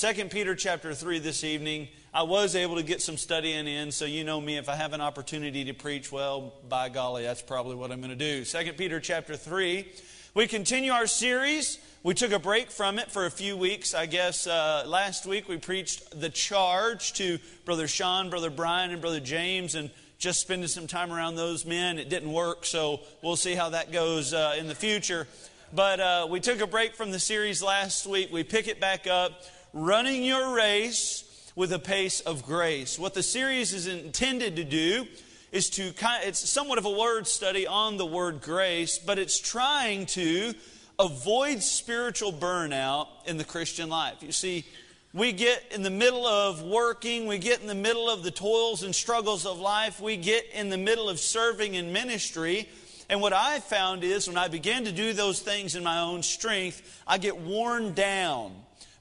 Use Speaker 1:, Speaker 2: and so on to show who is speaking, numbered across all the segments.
Speaker 1: 2 Peter chapter 3 this evening. I was able to get some studying in, so you know me. If I have an opportunity to preach, well, by golly, that's probably what I'm going to do. 2 Peter chapter 3. We continue our series. We took a break from it for a few weeks. I guess uh, last week we preached the charge to Brother Sean, Brother Brian, and Brother James, and just spending some time around those men. It didn't work, so we'll see how that goes uh, in the future. But uh, we took a break from the series last week. We pick it back up, running your race with a pace of grace. What the series is intended to do is to it's somewhat of a word study on the word grace, but it's trying to avoid spiritual burnout in the Christian life. You see, we get in the middle of working, we get in the middle of the toils and struggles of life, we get in the middle of serving in ministry. And what I found is when I began to do those things in my own strength, I get worn down.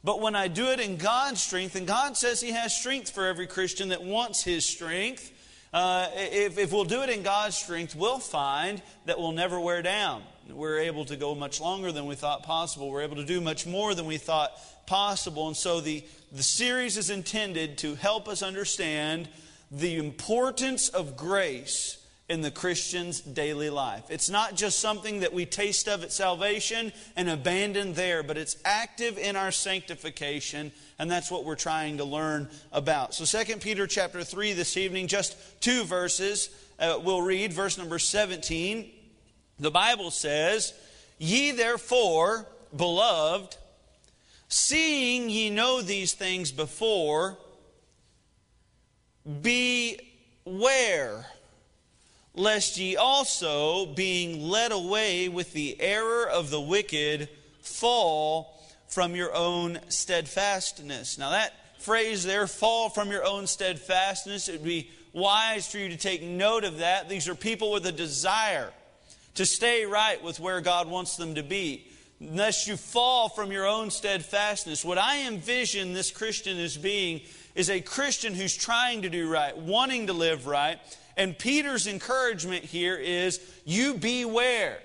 Speaker 1: But when I do it in God's strength, and God says He has strength for every Christian that wants His strength, uh, if, if we'll do it in God's strength, we'll find that we'll never wear down. We're able to go much longer than we thought possible. We're able to do much more than we thought possible. And so the, the series is intended to help us understand the importance of grace in the Christian's daily life. It's not just something that we taste of at salvation and abandon there, but it's active in our sanctification, and that's what we're trying to learn about. So 2 Peter chapter 3 this evening, just two verses. Uh, we'll read verse number 17. The Bible says, Ye therefore, beloved, seeing ye know these things before, beware, lest ye also, being led away with the error of the wicked, fall from your own steadfastness. Now, that phrase there, fall from your own steadfastness, it would be wise for you to take note of that. These are people with a desire to stay right with where God wants them to be. Unless you fall from your own steadfastness. What I envision this Christian as being is a Christian who's trying to do right, wanting to live right. And Peter's encouragement here is you beware.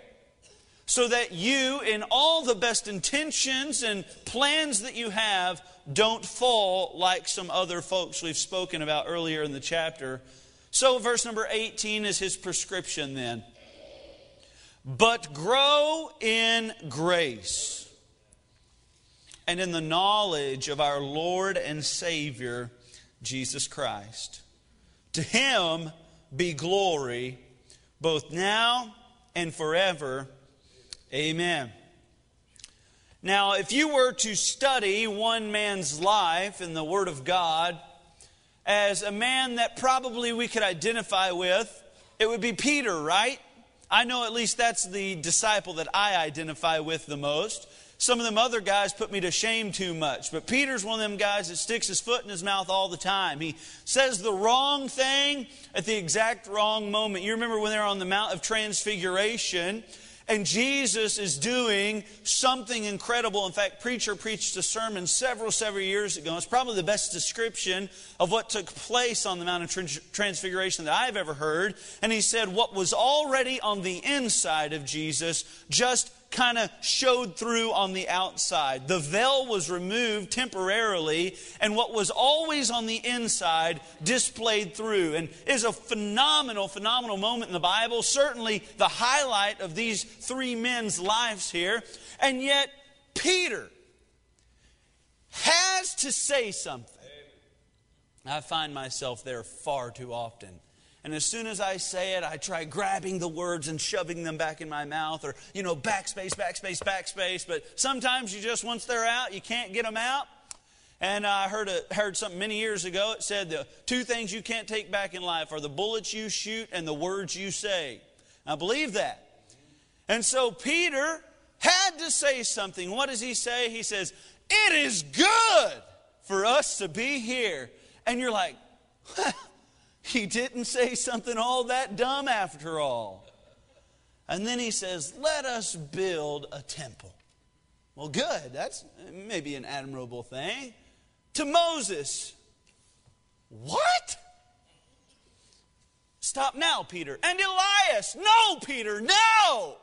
Speaker 1: So that you, in all the best intentions and plans that you have, don't fall like some other folks we've spoken about earlier in the chapter. So, verse number 18 is his prescription then but grow in grace and in the knowledge of our Lord and Savior, Jesus Christ. To him be glory both now and forever. Amen. Now, if you were to study one man's life in the Word of God as a man that probably we could identify with, it would be Peter, right? I know at least that's the disciple that I identify with the most. Some of them other guys put me to shame too much. But Peter's one of them guys that sticks his foot in his mouth all the time. He says the wrong thing at the exact wrong moment. You remember when they're on the Mount of Transfiguration and Jesus is doing something incredible. In fact, Preacher preached a sermon several, several years ago. It's probably the best description of what took place on the Mount of Transfiguration that I've ever heard. And he said, What was already on the inside of Jesus just kind of showed through on the outside. The veil was removed temporarily, and what was always on the inside displayed through. And is a phenomenal, phenomenal moment in the Bible. Certainly the highlight of these three men's lives here. And yet, Peter has to say something. I find myself there far too often. And as soon as I say it, I try grabbing the words and shoving them back in my mouth or, you know, backspace, backspace, backspace. But sometimes you just, once they're out, you can't get them out. And I heard, a, heard something many years ago. It said the two things you can't take back in life are the bullets you shoot and the words you say. I believe that. And so Peter had to say something. What does he say? He says, It is good for us to be here. And you're like, He didn't say something all that dumb after all. And then he says, Let us build a temple. Well, good. That's maybe an admirable thing. To Moses, what? Stop now, Peter. And Elias, no, Peter, no.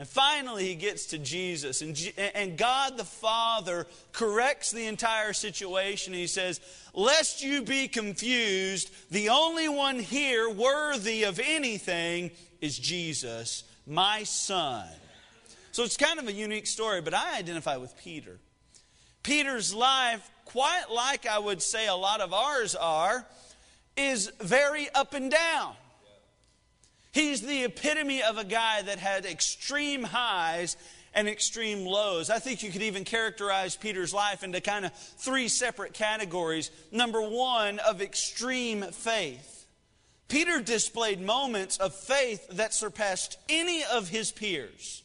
Speaker 1: And finally, he gets to Jesus. And, and God the Father corrects the entire situation. He says, Lest you be confused, the only one here worthy of anything is Jesus, my son. So it's kind of a unique story, but I identify with Peter. Peter's life, quite like I would say a lot of ours are, is very up and down. He's the epitome of a guy that had extreme highs and extreme lows. I think you could even characterize Peter's life into kind of three separate categories. Number one, of extreme faith. Peter displayed moments of faith that surpassed any of his peers.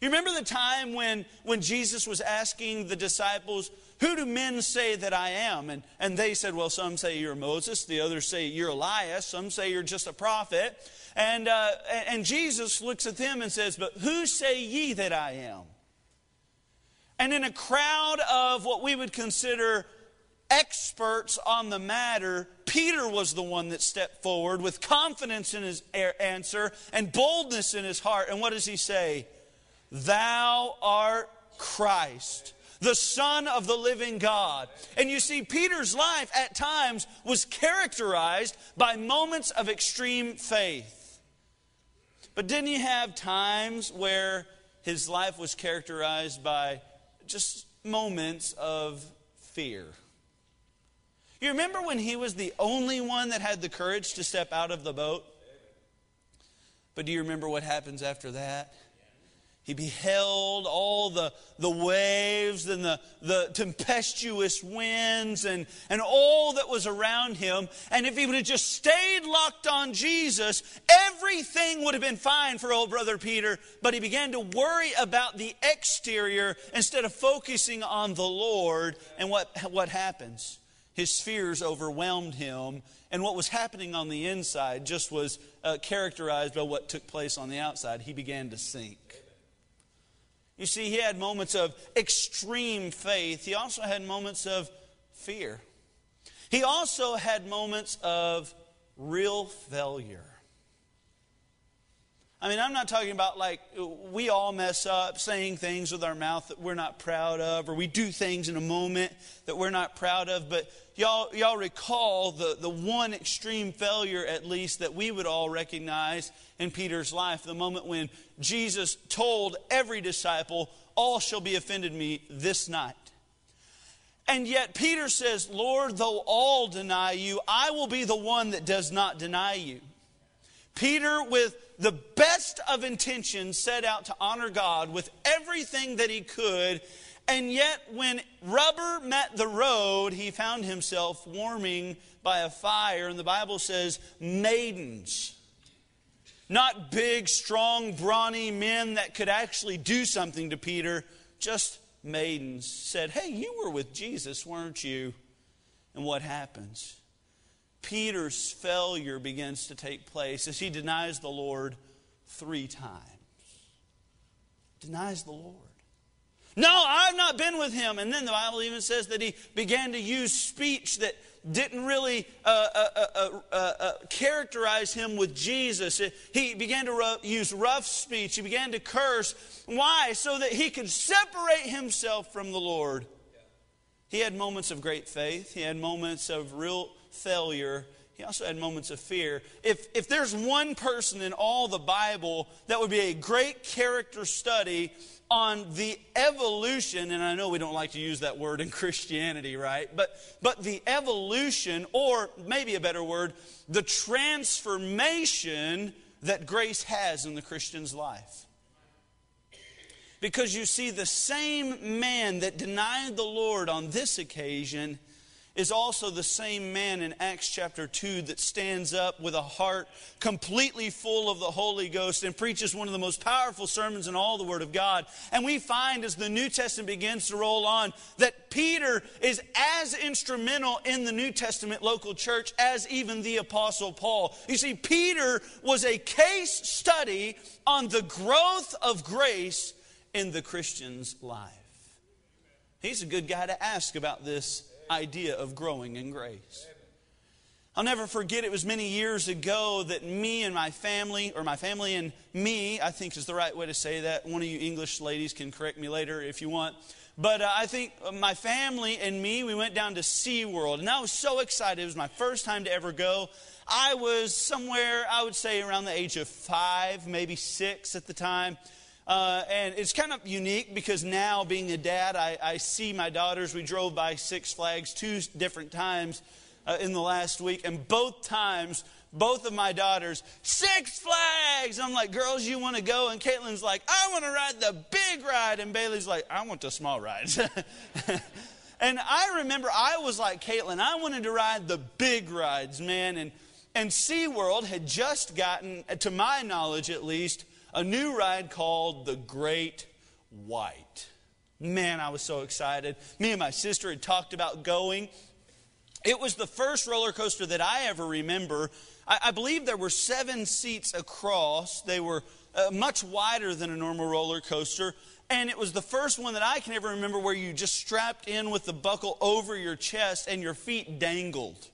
Speaker 1: You remember the time when, when Jesus was asking the disciples, Who do men say that I am? And, and they said, Well, some say you're Moses, the others say you're Elias, some say you're just a prophet. And, uh, and Jesus looks at them and says, But who say ye that I am? And in a crowd of what we would consider experts on the matter, Peter was the one that stepped forward with confidence in his answer and boldness in his heart. And what does he say? Thou art Christ, the Son of the living God. And you see, Peter's life at times was characterized by moments of extreme faith. But didn't he have times where his life was characterized by just moments of fear? You remember when he was the only one that had the courage to step out of the boat? But do you remember what happens after that? He beheld all the, the waves and the, the tempestuous winds and, and all that was around him. And if he would have just stayed locked on Jesus, everything would have been fine for old brother Peter. But he began to worry about the exterior instead of focusing on the Lord. And what, what happens? His fears overwhelmed him. And what was happening on the inside just was uh, characterized by what took place on the outside. He began to sink. You see, he had moments of extreme faith. He also had moments of fear. He also had moments of real failure. I mean, I'm not talking about like we all mess up saying things with our mouth that we're not proud of, or we do things in a moment that we're not proud of. But y'all, y'all recall the, the one extreme failure, at least, that we would all recognize in Peter's life the moment when Jesus told every disciple, All shall be offended me this night. And yet Peter says, Lord, though all deny you, I will be the one that does not deny you. Peter, with the best of intentions, set out to honor God with everything that he could. And yet, when rubber met the road, he found himself warming by a fire. And the Bible says, maidens. Not big, strong, brawny men that could actually do something to Peter, just maidens said, Hey, you were with Jesus, weren't you? And what happens? Peter's failure begins to take place as he denies the Lord three times. Denies the Lord. No, I've not been with him. And then the Bible even says that he began to use speech that didn't really uh, uh, uh, uh, uh characterize him with Jesus. He began to use rough speech. He began to curse. Why? So that he could separate himself from the Lord. He had moments of great faith, he had moments of real failure, he also had moments of fear. If, if there's one person in all the Bible that would be a great character study on the evolution, and I know we don't like to use that word in Christianity, right? But, but the evolution, or maybe a better word, the transformation that grace has in the Christian's life. Because you see, the same man that denied the Lord on this occasion is also the same man in Acts chapter 2 that stands up with a heart completely full of the Holy Ghost and preaches one of the most powerful sermons in all the Word of God. And we find as the New Testament begins to roll on that Peter is as instrumental in the New Testament local church as even the Apostle Paul. You see, Peter was a case study on the growth of grace in the Christian's life. He's a good guy to ask about this idea of growing in grace. I'll never forget it was many years ago that me and my family, or my family and me, I think is the right way to say that. One of you English ladies can correct me later if you want. But uh, I think my family and me, we went down to SeaWorld, and I was so excited. It was my first time to ever go. I was somewhere, I would say, around the age of five, maybe six at the time. Uh, and it's kind of unique because now, being a dad, I, I see my daughters. We drove by Six Flags two different times uh, in the last week, and both times, both of my daughters, Six Flags. I'm like, girls, you want to go? And Caitlin's like, I want to ride the big ride. And Bailey's like, I want the small rides. and I remember I was like Caitlin, I wanted to ride the big rides, man. And, and SeaWorld had just gotten, to my knowledge at least, a new ride called the Great White. Man, I was so excited. Me and my sister had talked about going. It was the first roller coaster that I ever remember. I, I believe there were seven seats across. They were uh, much wider than a normal roller coaster. And it was the first one that I can ever remember where you just strapped in with the buckle over your chest and your feet dangled.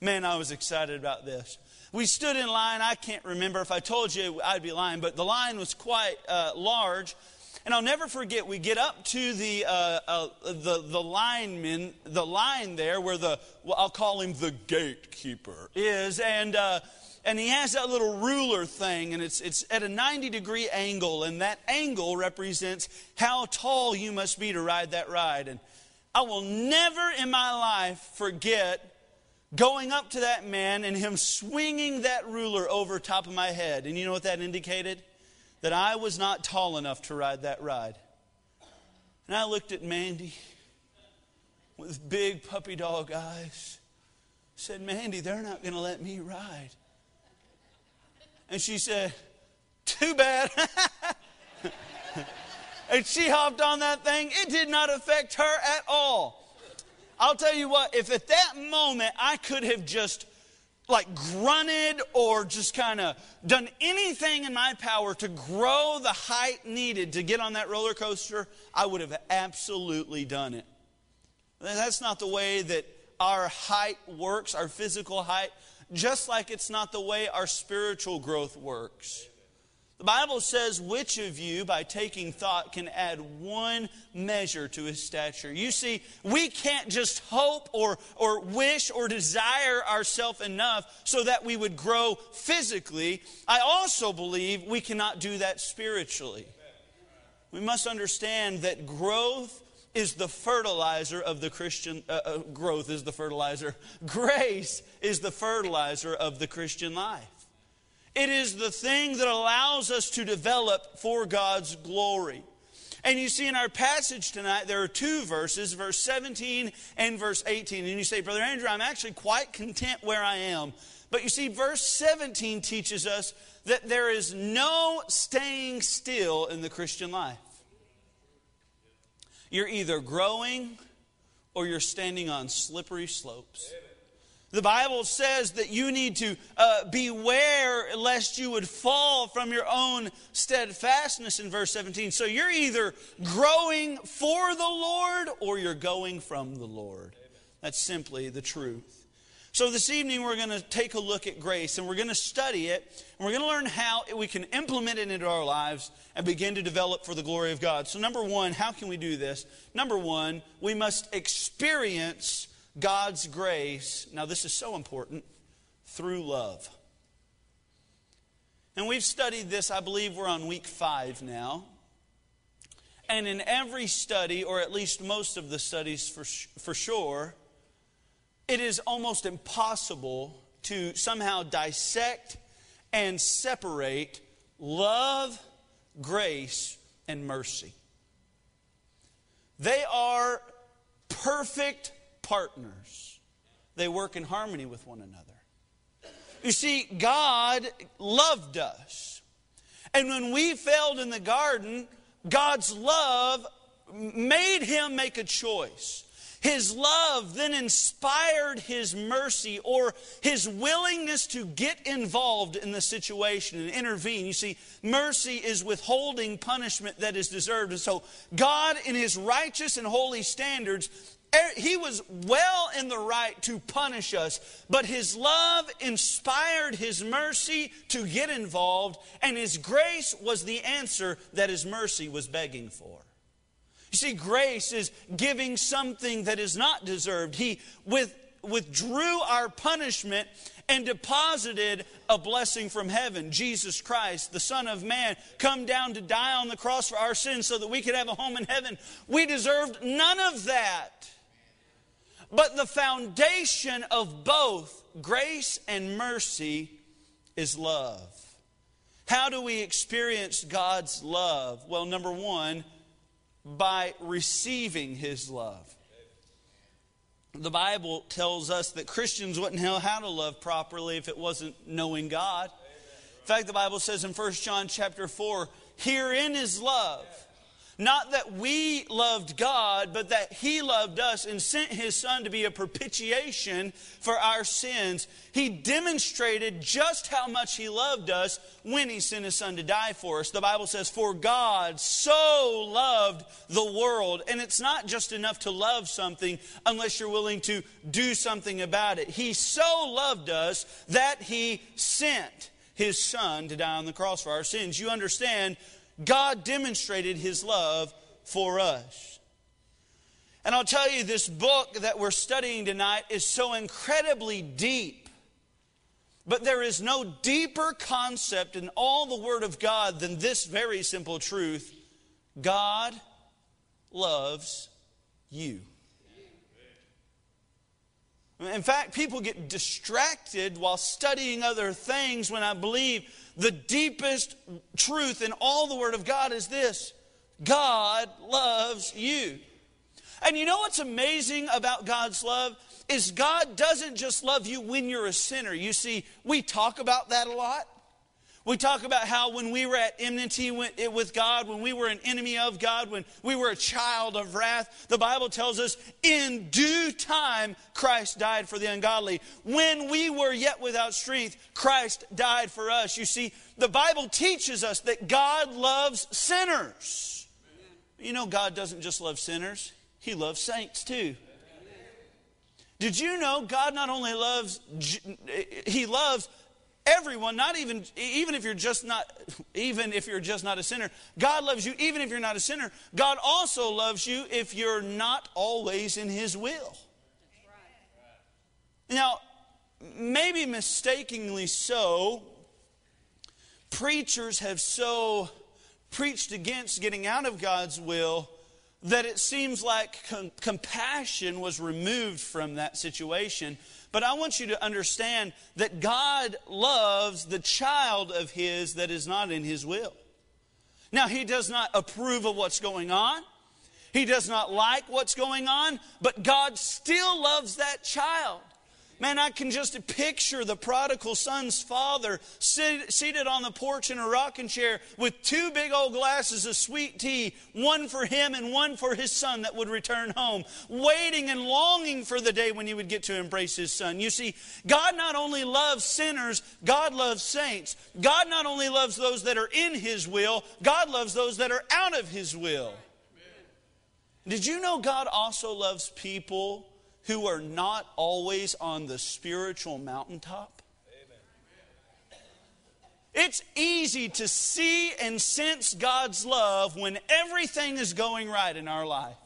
Speaker 1: Man, I was excited about this. We stood in line. I can't remember if I told you I'd be lying, but the line was quite uh, large. And I'll never forget, we get up to the, uh, uh, the, the lineman, the line there where the, well, I'll call him the gatekeeper, is. And, uh, and he has that little ruler thing, and it's, it's at a 90 degree angle, and that angle represents how tall you must be to ride that ride. And I will never in my life forget going up to that man and him swinging that ruler over top of my head. And you know what that indicated? that I was not tall enough to ride that ride. And I looked at Mandy with big puppy dog eyes. Said, Mandy, they're not going to let me ride. And she said, Too bad. and she hopped on that thing. It did not affect her at all. I'll tell you what, if at that moment I could have just like grunted or just kind of done anything in my power to grow the height needed to get on that roller coaster, I would have absolutely done it. That's not the way that our height works, our physical height, just like it's not the way our spiritual growth works. The Bible says, which of you, by taking thought, can add one measure to his stature? You see, we can't just hope or, or wish or desire ourselves enough so that we would grow physically. I also believe we cannot do that spiritually. We must understand that growth is the fertilizer of the Christian, uh, uh, growth is the fertilizer. Grace is the fertilizer of the Christian life. It is the thing that allows us to develop for God's glory. And you see in our passage tonight, there are two verses, verse 17 and verse 18. And you say, Brother Andrew, I'm actually quite content where I am. But you see, verse 17 teaches us that there is no staying still in the Christian life. You're either growing or you're standing on slippery slopes. Amen. The Bible says that you need to uh, beware lest you would fall from your own steadfastness in verse 17. So you're either growing for the Lord or you're going from the Lord. That's simply the truth. So this evening we're going to take a look at grace and we're going to study it and we're going to learn how we can implement it into our lives and begin to develop for the glory of God. So number 1, how can we do this? Number 1, we must experience God's grace, now this is so important, through love. And we've studied this, I believe we're on week five now. And in every study, or at least most of the studies for, for sure, it is almost impossible to somehow dissect and separate love, grace, and mercy. They are perfect partners, they work in harmony with one another. You see, God loved us. And when we failed in the garden, God's love made him make a choice. His love then inspired his mercy or his willingness to get involved in the situation and intervene. You see, mercy is withholding punishment that is deserved. And so, God, in his righteous and holy standards, Er, he was well in the right to punish us, but his love inspired his mercy to get involved, and his grace was the answer that his mercy was begging for. You see, grace is giving something that is not deserved. He with, withdrew our punishment and deposited a blessing from heaven. Jesus Christ, the Son of Man, come down to die on the cross for our sins so that we could have a home in heaven. We deserved none of that. But the foundation of both grace and mercy is love. How do we experience God's love? Well, number one, by receiving His love the Bible tells us that Christians wouldn't know how to love properly if it wasn't knowing God. In fact, the Bible says in 1 John chapter 4, herein is love. Not that we loved God, but that He loved us and sent His Son to be a propitiation for our sins. He demonstrated just how much He loved us when He sent His Son to die for us. The Bible says, For God so loved the world. And it's not just enough to love something unless you're willing to do something about it. He so loved us that He sent His Son to die on the cross for our sins. You understand God demonstrated his love for us. And I'll tell you, this book that we're studying tonight is so incredibly deep. But there is no deeper concept in all the Word of God than this very simple truth God loves you. In fact, people get distracted while studying other things when I believe the deepest truth in all the Word of God is this God loves you. And you know what's amazing about God's love? Is God doesn't just love you when you're a sinner. You see, we talk about that a lot. We talk about how when we were at enmity with God, when we were an enemy of God, when we were a child of wrath, the Bible tells us in due time Christ died for the ungodly. When we were yet without strength, Christ died for us. You see, the Bible teaches us that God loves sinners. You know, God doesn't just love sinners, He loves saints too. Did you know God not only loves, He loves everyone not even even if you're just not even if you're just not a sinner god loves you. Even if you're not a sinner god also loves you if you're not always in his will. Now maybe mistakenly so preachers have so preached against getting out of god's will that it seems like com- compassion was removed from that situation but I want you to understand that God loves the child of His that is not in His will. Now, He does not approve of what's going on. He does not like what's going on, but God still loves that child. Man, I can just picture the prodigal son's father sit, seated on the porch in a rocking chair with two big old glasses of sweet tea, one for him and one for his son that would return home, waiting and longing for the day when he would get to embrace his son. You see, God not only loves sinners, God loves saints. God not only loves those that are in his will, God loves those that are out of his will. Did you know God also loves people who are not always on the spiritual mountaintop? It's easy to see and sense God's love when everything is going right in our life.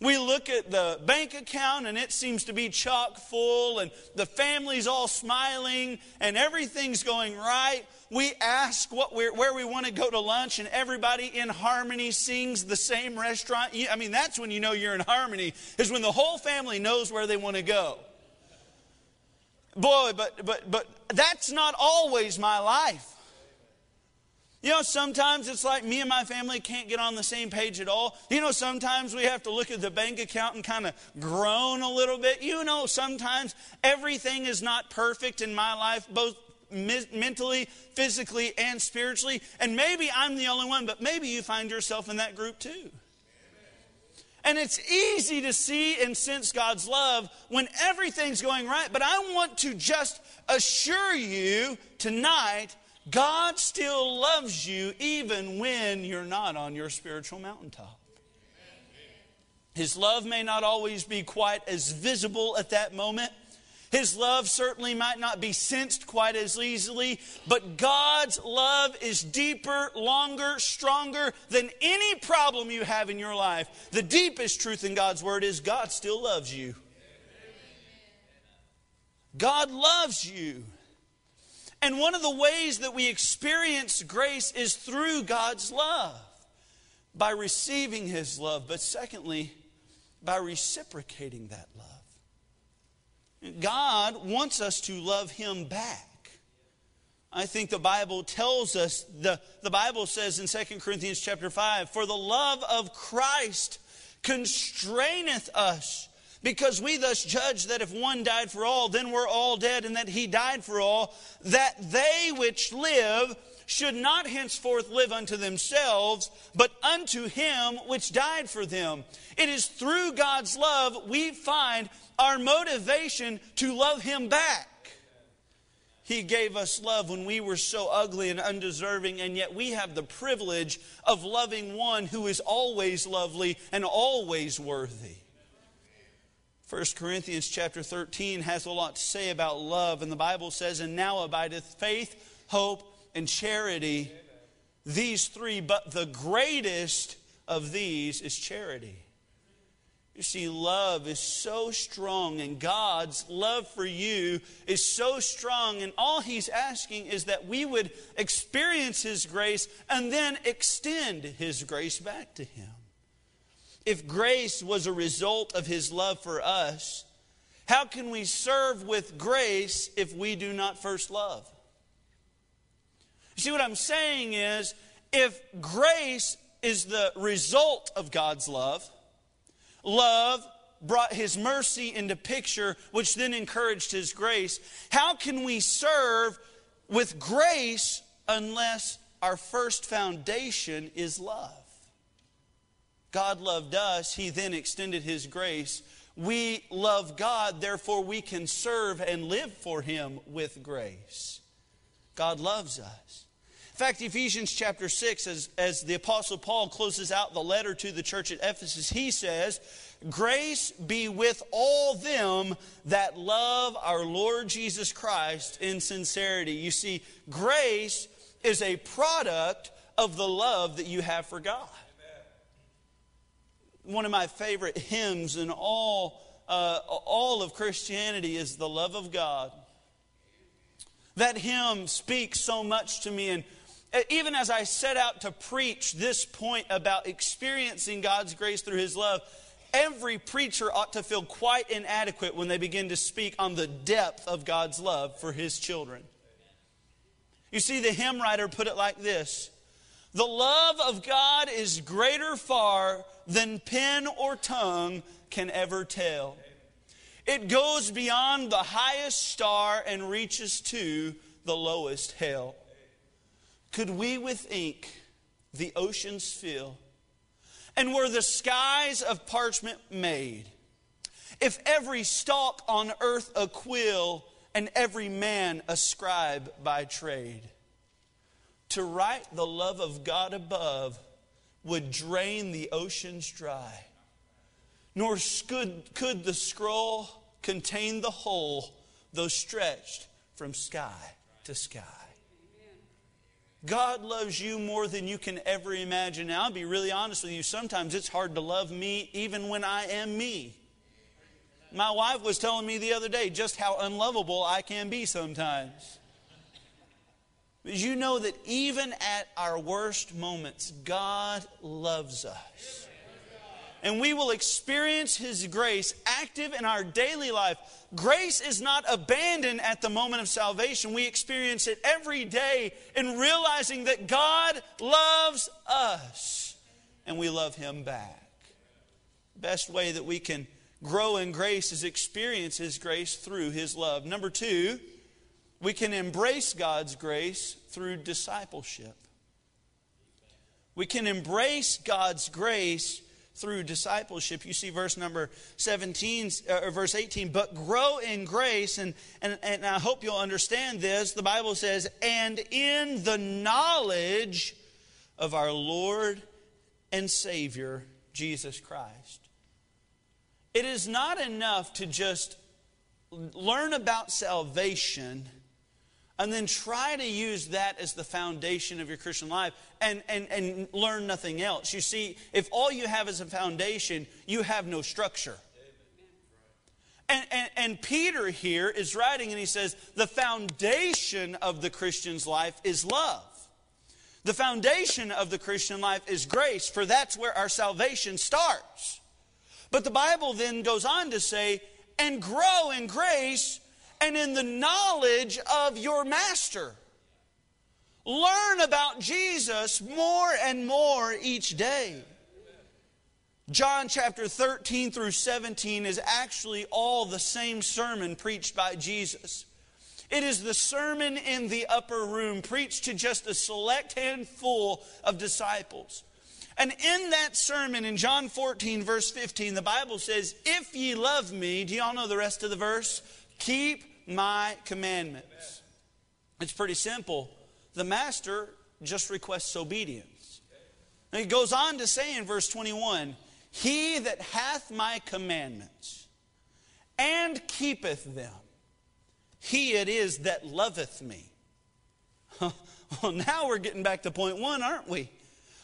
Speaker 1: We look at the bank account and it seems to be chock full, and the family's all smiling, and everything's going right we ask where we want to go to lunch, and everybody in harmony sings the same restaurant. I mean, that's when you know you're in harmony, is when the whole family knows where they want to go. Boy, but, but, but that's not always my life. You know, sometimes it's like me and my family can't get on the same page at all. You know, sometimes we have to look at the bank account and kind of groan a little bit. You know, sometimes everything is not perfect in my life, both mentally, physically, and spiritually. And maybe I'm the only one, but maybe you find yourself in that group too. And it's easy to see and sense God's love when everything's going right. But I want to just assure you tonight God still loves you even when you're not on your spiritual mountaintop. His love may not always be quite as visible at that moment. His love certainly might not be sensed quite as easily, but God's love is deeper, longer, stronger than any problem you have in your life. The deepest truth in God's Word is God still loves you. God loves you. And one of the ways that we experience grace is through God's love, by receiving His love, but secondly, by reciprocating that love. God wants us to love Him back. I think the Bible tells us, the, the Bible says in 2 Corinthians chapter 5, for the love of Christ constraineth us because we thus judge that if one died for all, then we're all dead, and that he died for all, that they which live should not henceforth live unto themselves, but unto him which died for them. It is through God's love we find our motivation to love him back. He gave us love when we were so ugly and undeserving, and yet we have the privilege of loving one who is always lovely and always worthy. 1 Corinthians chapter 13 has a lot to say about love, and the Bible says, And now abideth faith, hope, and charity. These three, but the greatest of these is charity. You see, love is so strong, and God's love for you is so strong, and all He's asking is that we would experience His grace and then extend His grace back to Him. If grace was a result of his love for us, how can we serve with grace if we do not first love? See, what I'm saying is if grace is the result of God's love, love brought his mercy into picture, which then encouraged his grace, how can we serve with grace unless our first foundation is love? God loved us, He then extended His grace. We love God, therefore we can serve and live for Him with grace. God loves us. In fact, Ephesians chapter 6, as, as the Apostle Paul closes out the letter to the church at Ephesus, he says, Grace be with all them that love our Lord Jesus Christ in sincerity. You see, grace is a product of the love that you have for God one of my favorite hymns in all, uh, all of Christianity is the love of God. That hymn speaks so much to me. And Uh, even as I set out to preach this point about experiencing God's grace through His love, every preacher ought to feel quite inadequate when they begin to speak on the depth of God's love for His children. You see, the hymn writer put it like this The love of God is greater far than pen or tongue can ever tell. It goes beyond the highest star and reaches to the lowest hell. Could we with ink the oceans fill, and were the skies of parchment made, if every stalk on earth a quill, and every man a scribe by trade, to write the love of God above would drain the oceans dry, nor could, could the scroll contain the whole, though stretched from sky to sky. God loves you more than you can ever imagine. Now, I'll be really honest with you. Sometimes it's hard to love me even when I am me. My wife was telling me the other day just how unlovable I can be sometimes. Because you know that even at our worst moments, God loves us. And we will experience His grace active in our daily life. Grace is not abandoned at the moment of salvation. We experience it every day in realizing that God loves us and we love Him back. Best way that we can grow in grace is experience His grace through His love. Number two, we can embrace God's grace through discipleship. We can embrace God's grace through discipleship. You see verse number 17 uh, or verse 18, but grow in grace and, and and I hope you'll understand this. The Bible says, "And in the knowledge of our Lord and Savior Jesus Christ." it is not enough to just learn about salvation and then try to use that as the foundation of your Christian life and, and, and learn nothing else. You see, if all you have is a foundation, you have no structure. And, and, and, Peter here is writing and he says, the foundation of the Christian's life is love. The foundation of the Christian life is grace, for that's where our salvation starts. But the Bible then goes on to say, and grow in grace and in the knowledge of your master. Learn about Jesus more and more each day. John chapter 13 through 17 is actually all the same sermon preached by Jesus. It is the sermon in the upper room preached to just a select handful of disciples. And in that sermon in John 14, verse 15, the Bible says, If ye love me, do y'all know the rest of the verse? Keep my commandments. It's pretty simple. The master just requests obedience. And he goes on to say in verse 21 He that hath my commandments and keepeth them, he it is that loveth me. well, now we're getting back to point one, aren't we?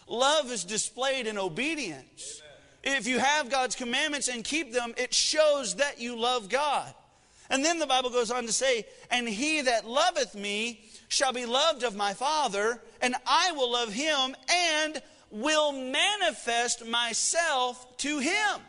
Speaker 1: Love is displayed in obedience. If you have God's commandments and keep them, it shows that you love God. And then the Bible goes on to say, And he that loveth me shall be loved of my Father, and I will love him and will manifest myself to him.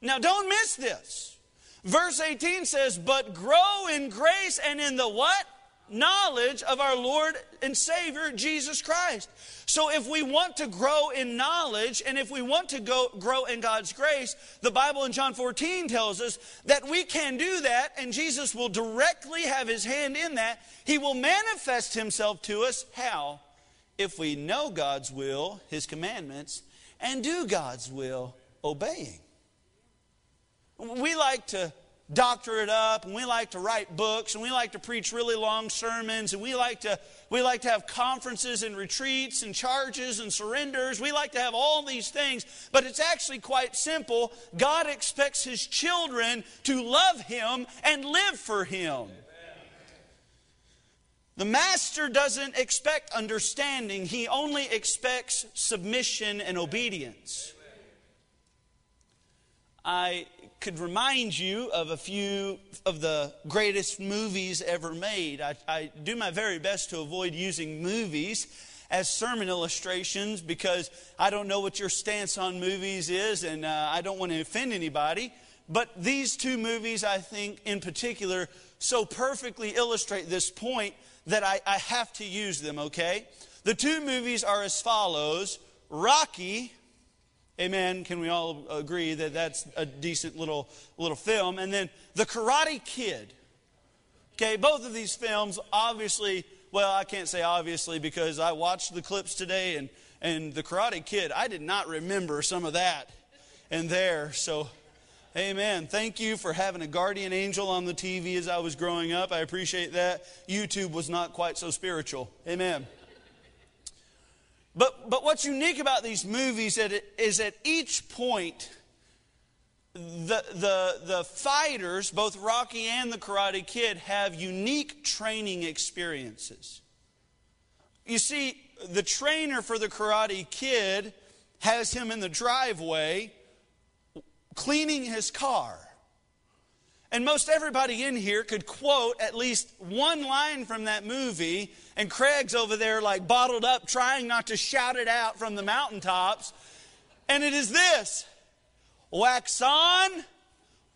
Speaker 1: Now, don't miss this. Verse 18 says, But grow in grace and in the what? Knowledge of our Lord and Savior Jesus Christ. So if we want to grow in knowledge and if we want to go, grow in God's grace, the Bible in John 14 tells us that we can do that and Jesus will directly have his hand in that. He will manifest himself to us. How? If we know God's will, his commandments, and do God's will, obeying. We like to doctor it up and we like to write books and we like to preach really long sermons and we like to we like to have conferences and retreats and charges and surrenders. We like to have all these things but it's actually quite simple. God expects his children to love him and live for him. The master doesn't expect understanding. He only expects submission and obedience. I could remind you of a few of the greatest movies ever made. I, I, do my very best to avoid using movies as sermon illustrations because I don't know what your stance on movies is and uh, I don't want to offend anybody. But these two movies, I think, in particular, so perfectly illustrate this point that I, I have to use them, okay? The two movies are as follows Rocky Amen. Can we all agree that that's a decent little little film? And then The Karate Kid. Okay, both of these films obviously, well, I can't say obviously because I watched the clips today and and The Karate Kid, I did not remember some of that and there. So Amen. Thank you for having a guardian angel on the TV as I was growing up. I appreciate that. YouTube was not quite so spiritual. Amen. But, but what's unique about these movies is at each point, the, the, the fighters, both Rocky and the Karate Kid, have unique training experiences. You see, the trainer for the Karate Kid has him in the driveway cleaning his car. And most everybody in here could quote at least one line from that movie, and Craig's over there like bottled up, trying not to shout it out from the mountaintops. And it is this wax on,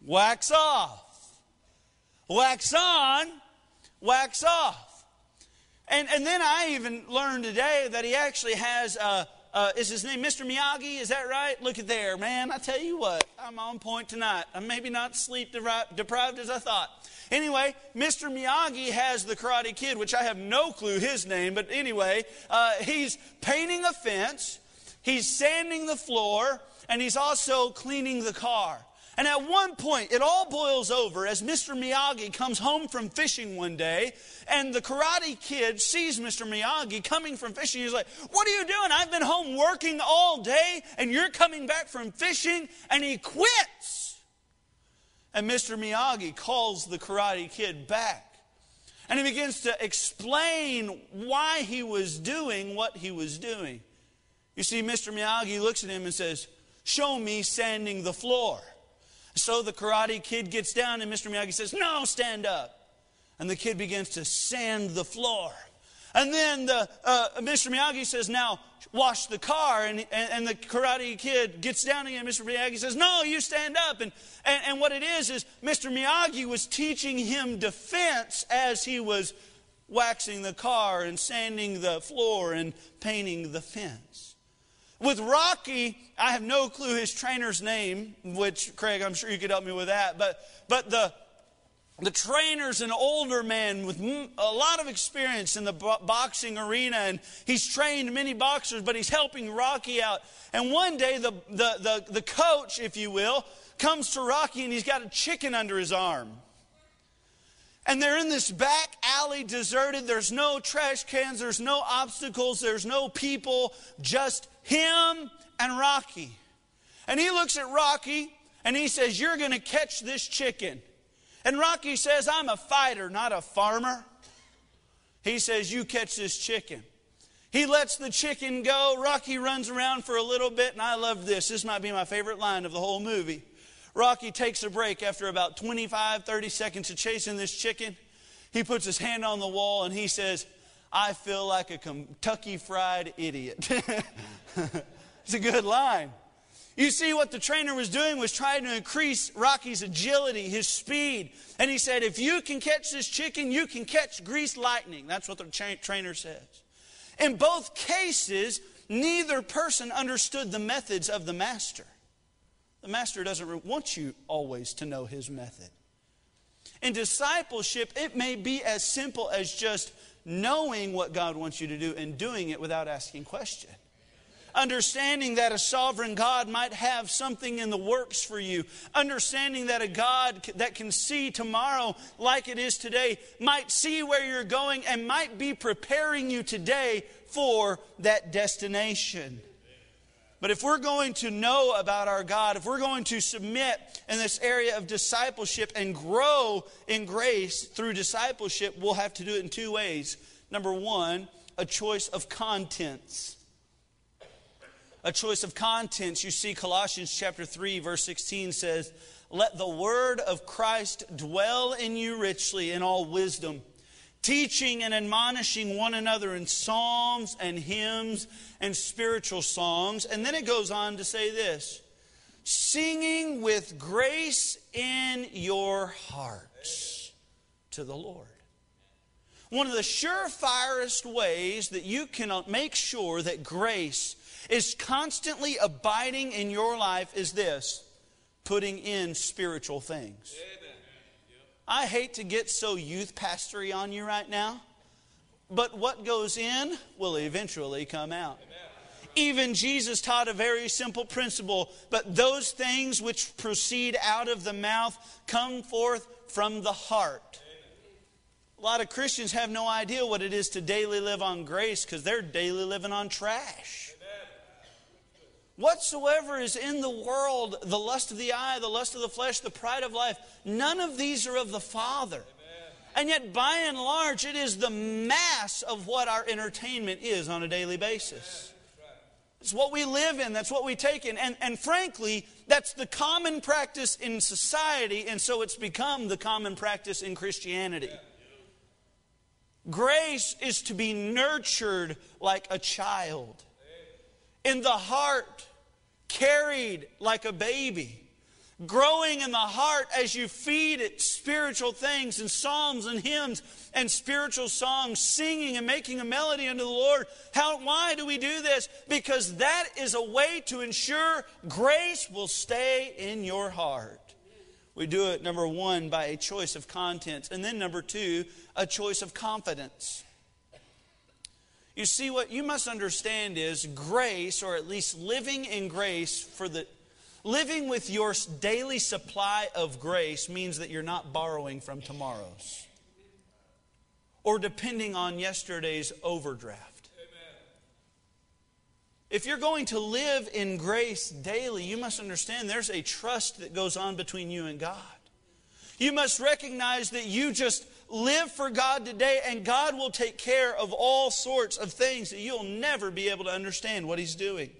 Speaker 1: wax off. Wax on, wax off. And, and then I even learned today that he actually has a uh, is his name Mr. Miyagi? Is that right? Look at there, man. I tell you what, I'm on point tonight. I'm maybe not sleep deprived as I thought. Anyway, Mr. Miyagi has the Karate Kid, which I have no clue his name, but anyway, uh, he's painting a fence, he's sanding the floor, and he's also cleaning the car. And at one point, it all boils over as Mr. Miyagi comes home from fishing one day, and the karate kid sees Mr. Miyagi coming from fishing. He's like, What are you doing? I've been home working all day, and you're coming back from fishing, and he quits. And Mr. Miyagi calls the karate kid back. And he begins to explain why he was doing what he was doing. You see, Mr. Miyagi looks at him and says, Show me sanding the floor. So the karate kid gets down, and Mr. Miyagi says, No, stand up. And the kid begins to sand the floor. And then the, uh, Mr. Miyagi says, Now wash the car. And, and, and, the karate kid gets down again. Mr. Miyagi says, No, you stand up. And, and, and what it is, is Mr. Miyagi was teaching him defense as he was waxing the car and sanding the floor and painting the fence. With Rocky, I have no clue his trainer's name, which, Craig, I'm sure you could help me with that. But, but the, the trainer's an older man with a lot of experience in the boxing arena, and he's trained many boxers, but he's helping Rocky out. And one day, the, the, the, the coach, if you will, comes to Rocky and he's got a chicken under his arm. And they're in this back alley, deserted. There's no trash cans, there's no obstacles, there's no people, just him and Rocky. And he looks at Rocky and he says, You're going to catch this chicken. And Rocky says, I'm a fighter, not a farmer. He says, You catch this chicken. He lets the chicken go. Rocky runs around for a little bit, and I love this. This might be my favorite line of the whole movie. Rocky takes a break after about 25, 30 seconds of chasing this chicken. He puts his hand on the wall and he says, I feel like a Kentucky fried idiot. it's a good line. You see, what the trainer was doing was trying to increase Rocky's agility, his speed. And he said, if you can catch this chicken, you can catch grease lightning. That's what the tra- trainer says. In both cases, neither person understood the methods of the master. The master doesn't want you always to know his method. In discipleship, it may be as simple as just knowing what God wants you to do and doing it without asking question. Understanding that a sovereign God might have something in the works for you. Understanding that a God that can see tomorrow like it is today might see where you're going and might be preparing you today for that destination. But if we're going to know about our God, if we're going to submit in this area of discipleship and grow in grace through discipleship, we'll have to do it in two ways. Number one, a choice of contents. A choice of contents. You see, Colossians chapter 3, verse 16 says, Let the word of Christ dwell in you richly in all wisdom teaching and admonishing one another in psalms and hymns and spiritual songs. And then it goes on to say this singing with grace in your hearts to the Lord. One of the surefirest ways that you can make sure that grace is constantly abiding in your life is this putting in spiritual things. Amen. I hate to get so youth pastory on you right now, but what goes in will eventually come out. Even Jesus taught a very simple principle, but those things which proceed out of the mouth come forth from the heart. A lot of Christians have no idea what it is to daily live on grace because they're daily living on trash. Whatsoever is in the world, the lust of the eye, the lust of the flesh, the pride of life, none of these are of the Father. And yet, by and large, it is the mass of what our entertainment is on a daily basis. It's what we live in, that's what we take in. And, and frankly, that's the common practice in society, and so it's become the common practice in Christianity. Grace is to be nurtured like a child in the heart, carried like a baby, growing in the heart as you feed it spiritual things and psalms and hymns and spiritual songs, singing and making a melody unto the Lord. How, why do we do this? Because that is a way to ensure grace will stay in your heart. We do it, number one, by a choice of contents, and then number two, a choice of confidence. You see, what you must understand is grace, or at least living in grace for the living with your daily supply of grace means that you're not borrowing from tomorrow's or depending on yesterday's overdraft. If you're going to live in grace daily, you must understand there's a trust that goes on between you and God. You must recognize that you just live for God today and God will take care of all sorts of things that you'll never be able to understand what He's doing.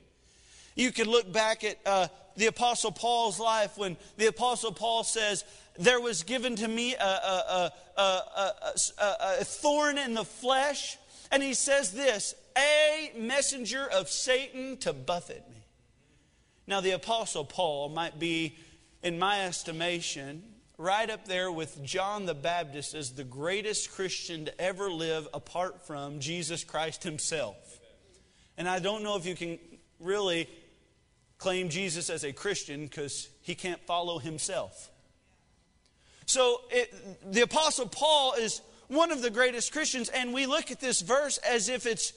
Speaker 1: You can look back at uh, the Apostle Paul's life when the Apostle Paul says, There was given to me a, a, a, a thorn in the flesh. And he says this a messenger of Satan to buffet me. Now, the Apostle Paul might be, in my estimation, right up there with John the Baptist as the greatest Christian to ever live apart from Jesus Christ himself. And I don't know if you can really claim Jesus as a Christian because he can't follow himself. So it, the Apostle Paul is one of the greatest Christians, and we look at this verse as if it's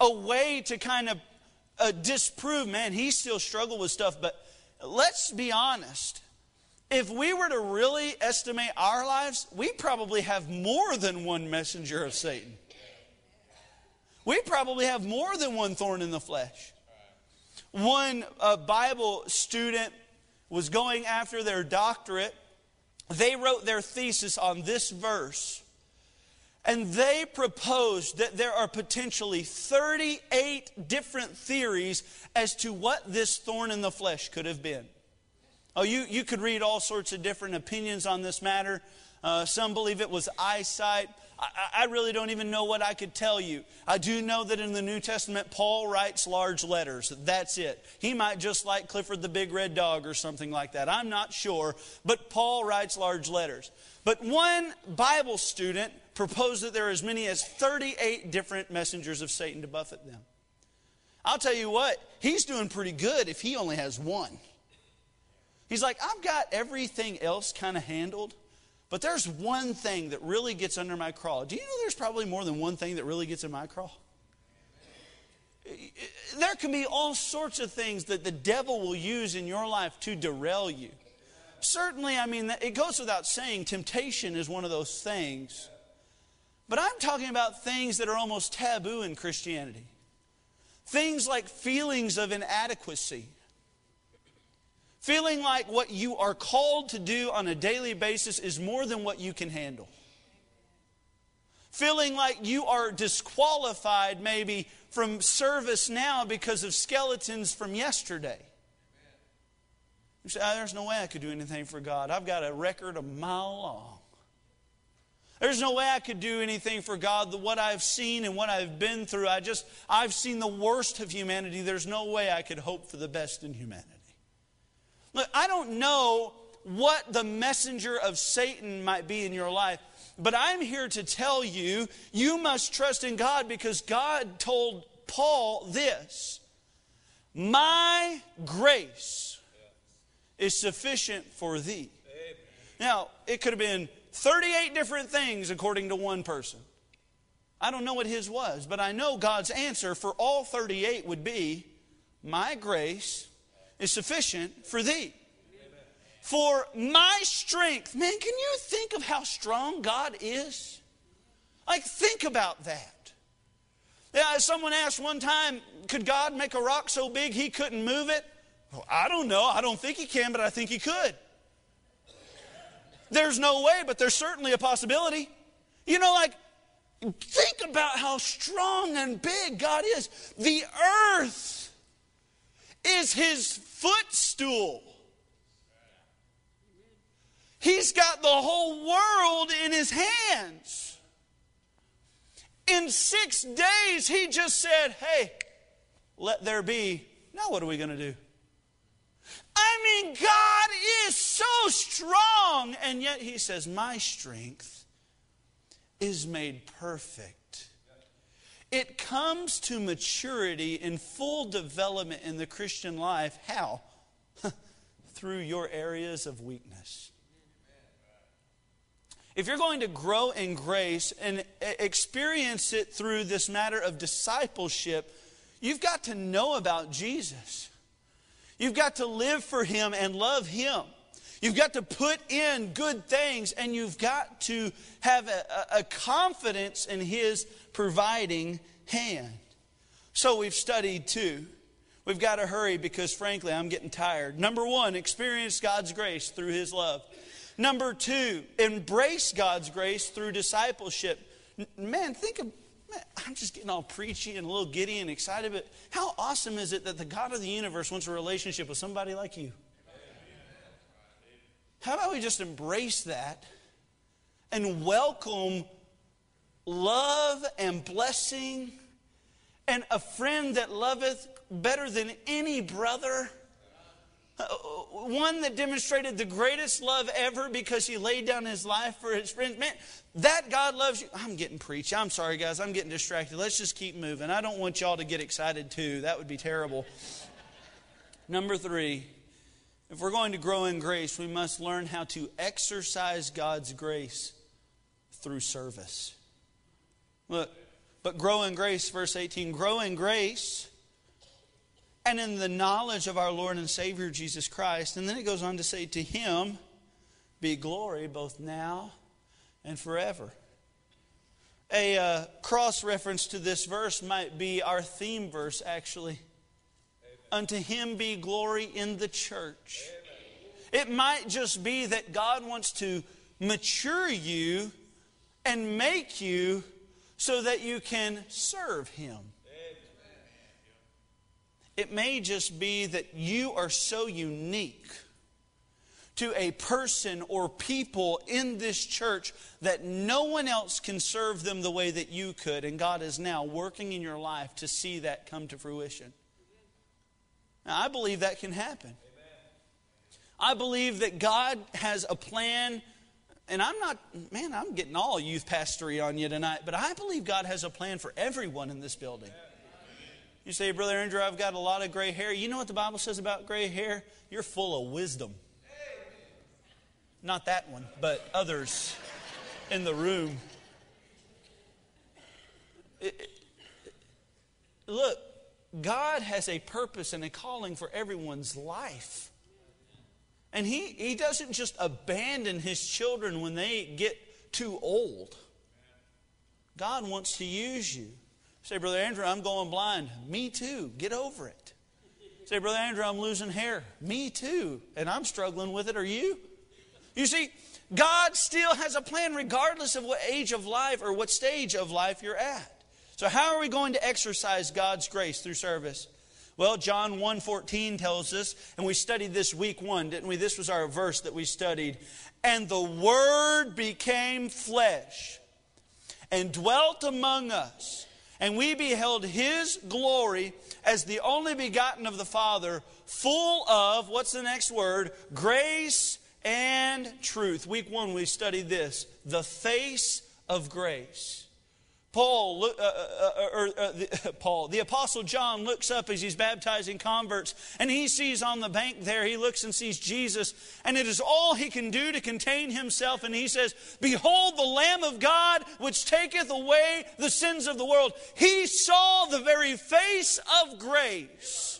Speaker 1: a way to kind of uh, disprove, man, he still struggled with stuff. But let's be honest. If we were to really estimate our lives, we probably have more than one messenger of Satan. We probably have more than one thorn in the flesh. One Bible student was going after their doctorate. They wrote their thesis on this verse. And they proposed that there are potentially 38 different theories as to what this thorn in the flesh could have been. Oh, you, you could read all sorts of different opinions on this matter. Uh, some believe it was eyesight. I, I, really don't even know what I could tell you. I do know that in the New Testament, Paul writes large letters. That's it. He might just like Clifford the Big Red Dog or something like that. I'm not sure. But Paul writes large letters. But one Bible student proposed that there are as many as 38 different messengers of Satan to buffet them. I'll tell you what, he's doing pretty good if he only has one. He's like, I've got everything else kind of handled, but there's one thing that really gets under my craw. Do you know there's probably more than one thing that really gets in my craw? There can be all sorts of things that the devil will use in your life to derail you. Certainly, I mean, it goes without saying, temptation is one of those things. But I'm talking about things that are almost taboo in Christianity. Things like feelings of inadequacy, Feeling like what you are called to do on a daily basis is more than what you can handle. Feeling like you are disqualified maybe from service now because of skeletons from yesterday. You say, oh, there's no way I could do anything for God. I've got a record a mile long. There's no way I could do anything for God. What I've seen and what I've been through, I just, I've seen the worst of humanity. There's no way I could hope for the best in humanity. Look, I don't know what the messenger of Satan might be in your life, but I'm here to tell you you must trust in God because God told Paul this My grace is sufficient for thee. Now, it could have been 38 different things according to one person. I don't know what his was, but I know God's answer for all 38 would be My grace is sufficient for thee. For my strength, man, can you think of how strong God is? Like, think about that. Yeah, someone asked one time, could God make a rock so big he couldn't move it? Well, I don't know. I don't think he can, but I think he could. There's no way, but there's certainly a possibility. You know, like, think about how strong and big God is. The earth is his footstool. He's got the whole world in his hands. In six days, he just said, Hey, let there be. Now, what are we going to do? I mean, God is so strong, and yet he says, My strength is made perfect. It comes to maturity in full development in the Christian life. How? Through your areas of weakness. If you're going to grow in grace and experience it through this matter of discipleship, you've got to know about Jesus. You've got to live for Him and love Him. You've got to put in good things and you've got to have a, a, confidence in His providing hand. So we've studied two. We've got to hurry because, frankly, I'm getting tired. Number one, experience God's grace through His love. Number two, embrace God's grace through discipleship. Man, think of, man, I'm just getting all preachy and a little giddy and excited, but how awesome is it that the God of the universe wants a relationship with somebody like you? How about we just embrace that and welcome love and blessing and a friend that loveth better than any brother? Uh, one that demonstrated the greatest love ever because he laid down his life for his friends. Man, that God loves you. I'm getting preachy. I'm sorry, guys. I'm getting distracted. Let's just keep moving. I don't want y'all to get excited too. That would be terrible. Number three, if we're going to grow in grace, we must learn how to exercise God's grace through service. Look, but grow in grace, verse 18, grow in grace and in the knowledge of our Lord and Savior Jesus Christ. And then it goes on to say, To him be glory both now and forever. A uh, cross reference to this verse might be our theme verse, actually. Unto him be glory in the church. It might just be that God wants to mature you and make you so that you can serve him. It may just be that you are so unique to a person or people in this church that no one else can serve them the way that you could. And God is now working in your life to see that come to fruition. Now, I believe that can happen. I believe that God has a plan, and I'm not, man, I'm getting all youth pastory on you tonight, but I believe God has a plan for everyone in this building. You say, Brother Andrew, I've got a lot of gray hair. You know what the Bible says about gray hair? You're full of wisdom. Not that one, but others in the room. It, it, look, God has a purpose and a calling for everyone's life. And he, he doesn't just abandon his children when they get too old. God wants to use you. Say, Brother Andrew, I'm going blind. Me too. Get over it. Say, Brother Andrew, I'm losing hair. Me too. And I'm struggling with it. Are you? You see, God still has a plan regardless of what age of life or what stage of life you're at. So how are we going to exercise God's grace through service? Well, John 1:14 tells us, and we studied this week 1, didn't we? This was our verse that we studied. And the word became flesh and dwelt among us, and we beheld his glory as the only begotten of the Father, full of what's the next word? Grace and truth. Week 1 we studied this, the face of grace. Paul, uh, uh, uh, or, uh, Paul, the Apostle John looks up as he's baptizing converts, and he sees on the bank there, he looks and sees Jesus, and it is all he can do to contain himself, and he says, Behold the Lamb of God, which taketh away the sins of the world. He saw the very face of grace